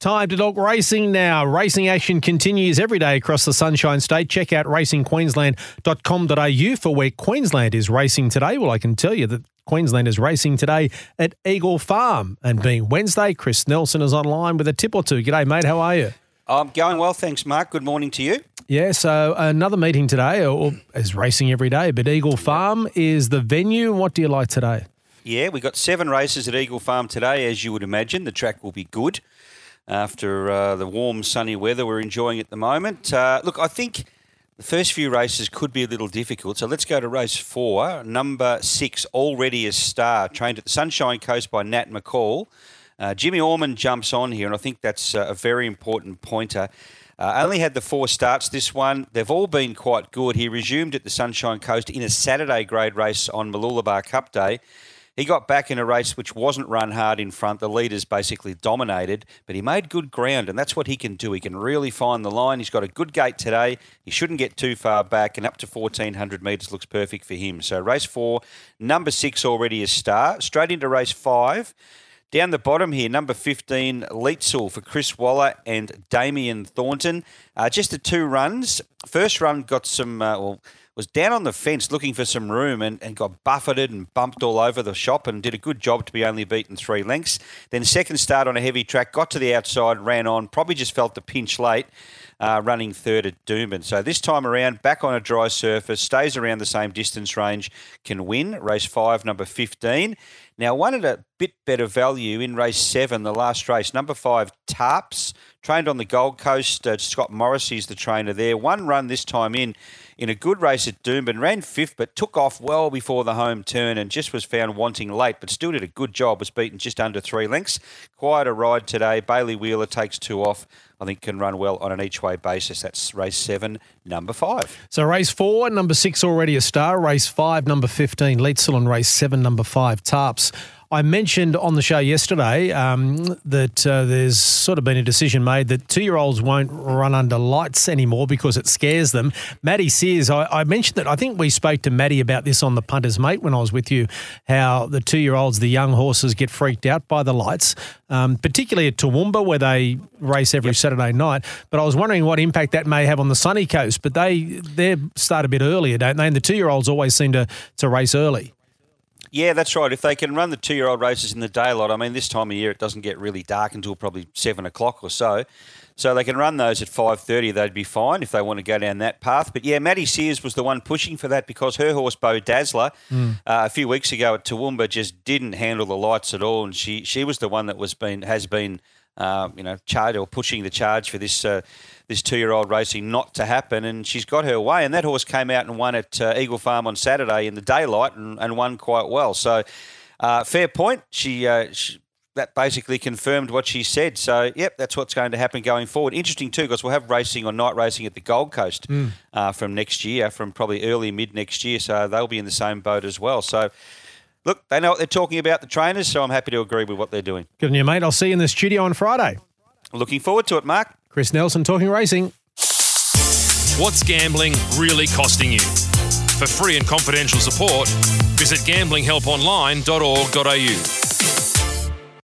Time to talk racing now. Racing action continues every day across the Sunshine State. Check out racingqueensland.com.au for where Queensland is racing today. Well, I can tell you that Queensland is racing today at Eagle Farm. And being Wednesday, Chris Nelson is online with a tip or two. G'day, mate. How are you? I'm going well, thanks, Mark. Good morning to you. Yeah, so uh, another meeting today, or is racing every day, but Eagle Farm is the venue. What do you like today? Yeah, we've got seven races at Eagle Farm today, as you would imagine. The track will be good after uh, the warm, sunny weather we're enjoying at the moment. Uh, look, I think the first few races could be a little difficult, so let's go to race four. Number six, already a star, trained at the Sunshine Coast by Nat McCall. Uh, Jimmy Orman jumps on here, and I think that's uh, a very important pointer. Uh, only had the four starts this one. They've all been quite good. He resumed at the Sunshine Coast in a Saturday grade race on Mooloolaba Cup Day. He got back in a race which wasn't run hard in front. The leaders basically dominated, but he made good ground, and that's what he can do. He can really find the line. He's got a good gate today. He shouldn't get too far back, and up to 1400 metres looks perfect for him. So, race four, number six already a star. Straight into race five. Down the bottom here, number 15, Leetzel for Chris Waller and Damien Thornton. Uh, just the two runs. First run got some, uh, well, was down on the fence looking for some room and, and got buffeted and bumped all over the shop and did a good job to be only beaten three lengths. Then second start on a heavy track, got to the outside, ran on, probably just felt the pinch late. Uh, running third at Doomben. So this time around, back on a dry surface, stays around the same distance range, can win. Race five, number 15. Now, one at a bit better value in race seven, the last race, number five, Tarps, trained on the Gold Coast. Uh, Scott Morrissey's the trainer there. One run this time in in a good race at Doomben, ran fifth, but took off well before the home turn and just was found wanting late, but still did a good job, was beaten just under three lengths. Quite a ride today. Bailey Wheeler takes two off. I think can run well on an each way basis. That's race seven, number five. So race four, number six already a star. Race five, number 15, Leetzel, and race seven, number five, Tarps. I mentioned on the show yesterday um, that uh, there's sort of been a decision made that two year olds won't run under lights anymore because it scares them. Maddie Sears, I, I, mentioned that I think we spoke to Maddie about this on the Punter's Mate when I was with you, how the two year olds, the young horses, get freaked out by the lights, um, particularly at Toowoomba where they race every yep. Saturday night. But I was wondering what impact that may have on the sunny coast. But they they start a bit earlier, don't they? And the two year olds always seem to, to race early. Yeah, that's right. If they can run the two-year-old races in the daylight, I mean, this time of year it doesn't get really dark until probably seven o'clock or so. So they can run those at five thirty. They'd be fine if they want to go down that path. But yeah, Maddie Sears was the one pushing for that because her horse Bo Dazzler mm. uh, a few weeks ago at Toowoomba just didn't handle the lights at all, and she she was the one that was been has been uh, you know charge or pushing the charge for this. Uh, this two-year-old racing not to happen, and she's got her way. And that horse came out and won at uh, Eagle Farm on Saturday in the daylight and, and won quite well. So, uh, fair point. She, uh, she, that basically confirmed what she said. So, yep, that's what's going to happen going forward. Interesting too, because we'll have racing or night racing at the Gold Coast mm. from next year, from probably early mid next year. So they'll be in the same boat as well. So. Look, they know what they're talking about, the trainers, so I'm happy to agree with what they're doing. Good on you, mate. I'll see you in the studio on Friday. Looking forward to it, Mark. Chris Nelson talking racing. What's gambling really costing you? For free and confidential support, visit gamblinghelponline.org.au.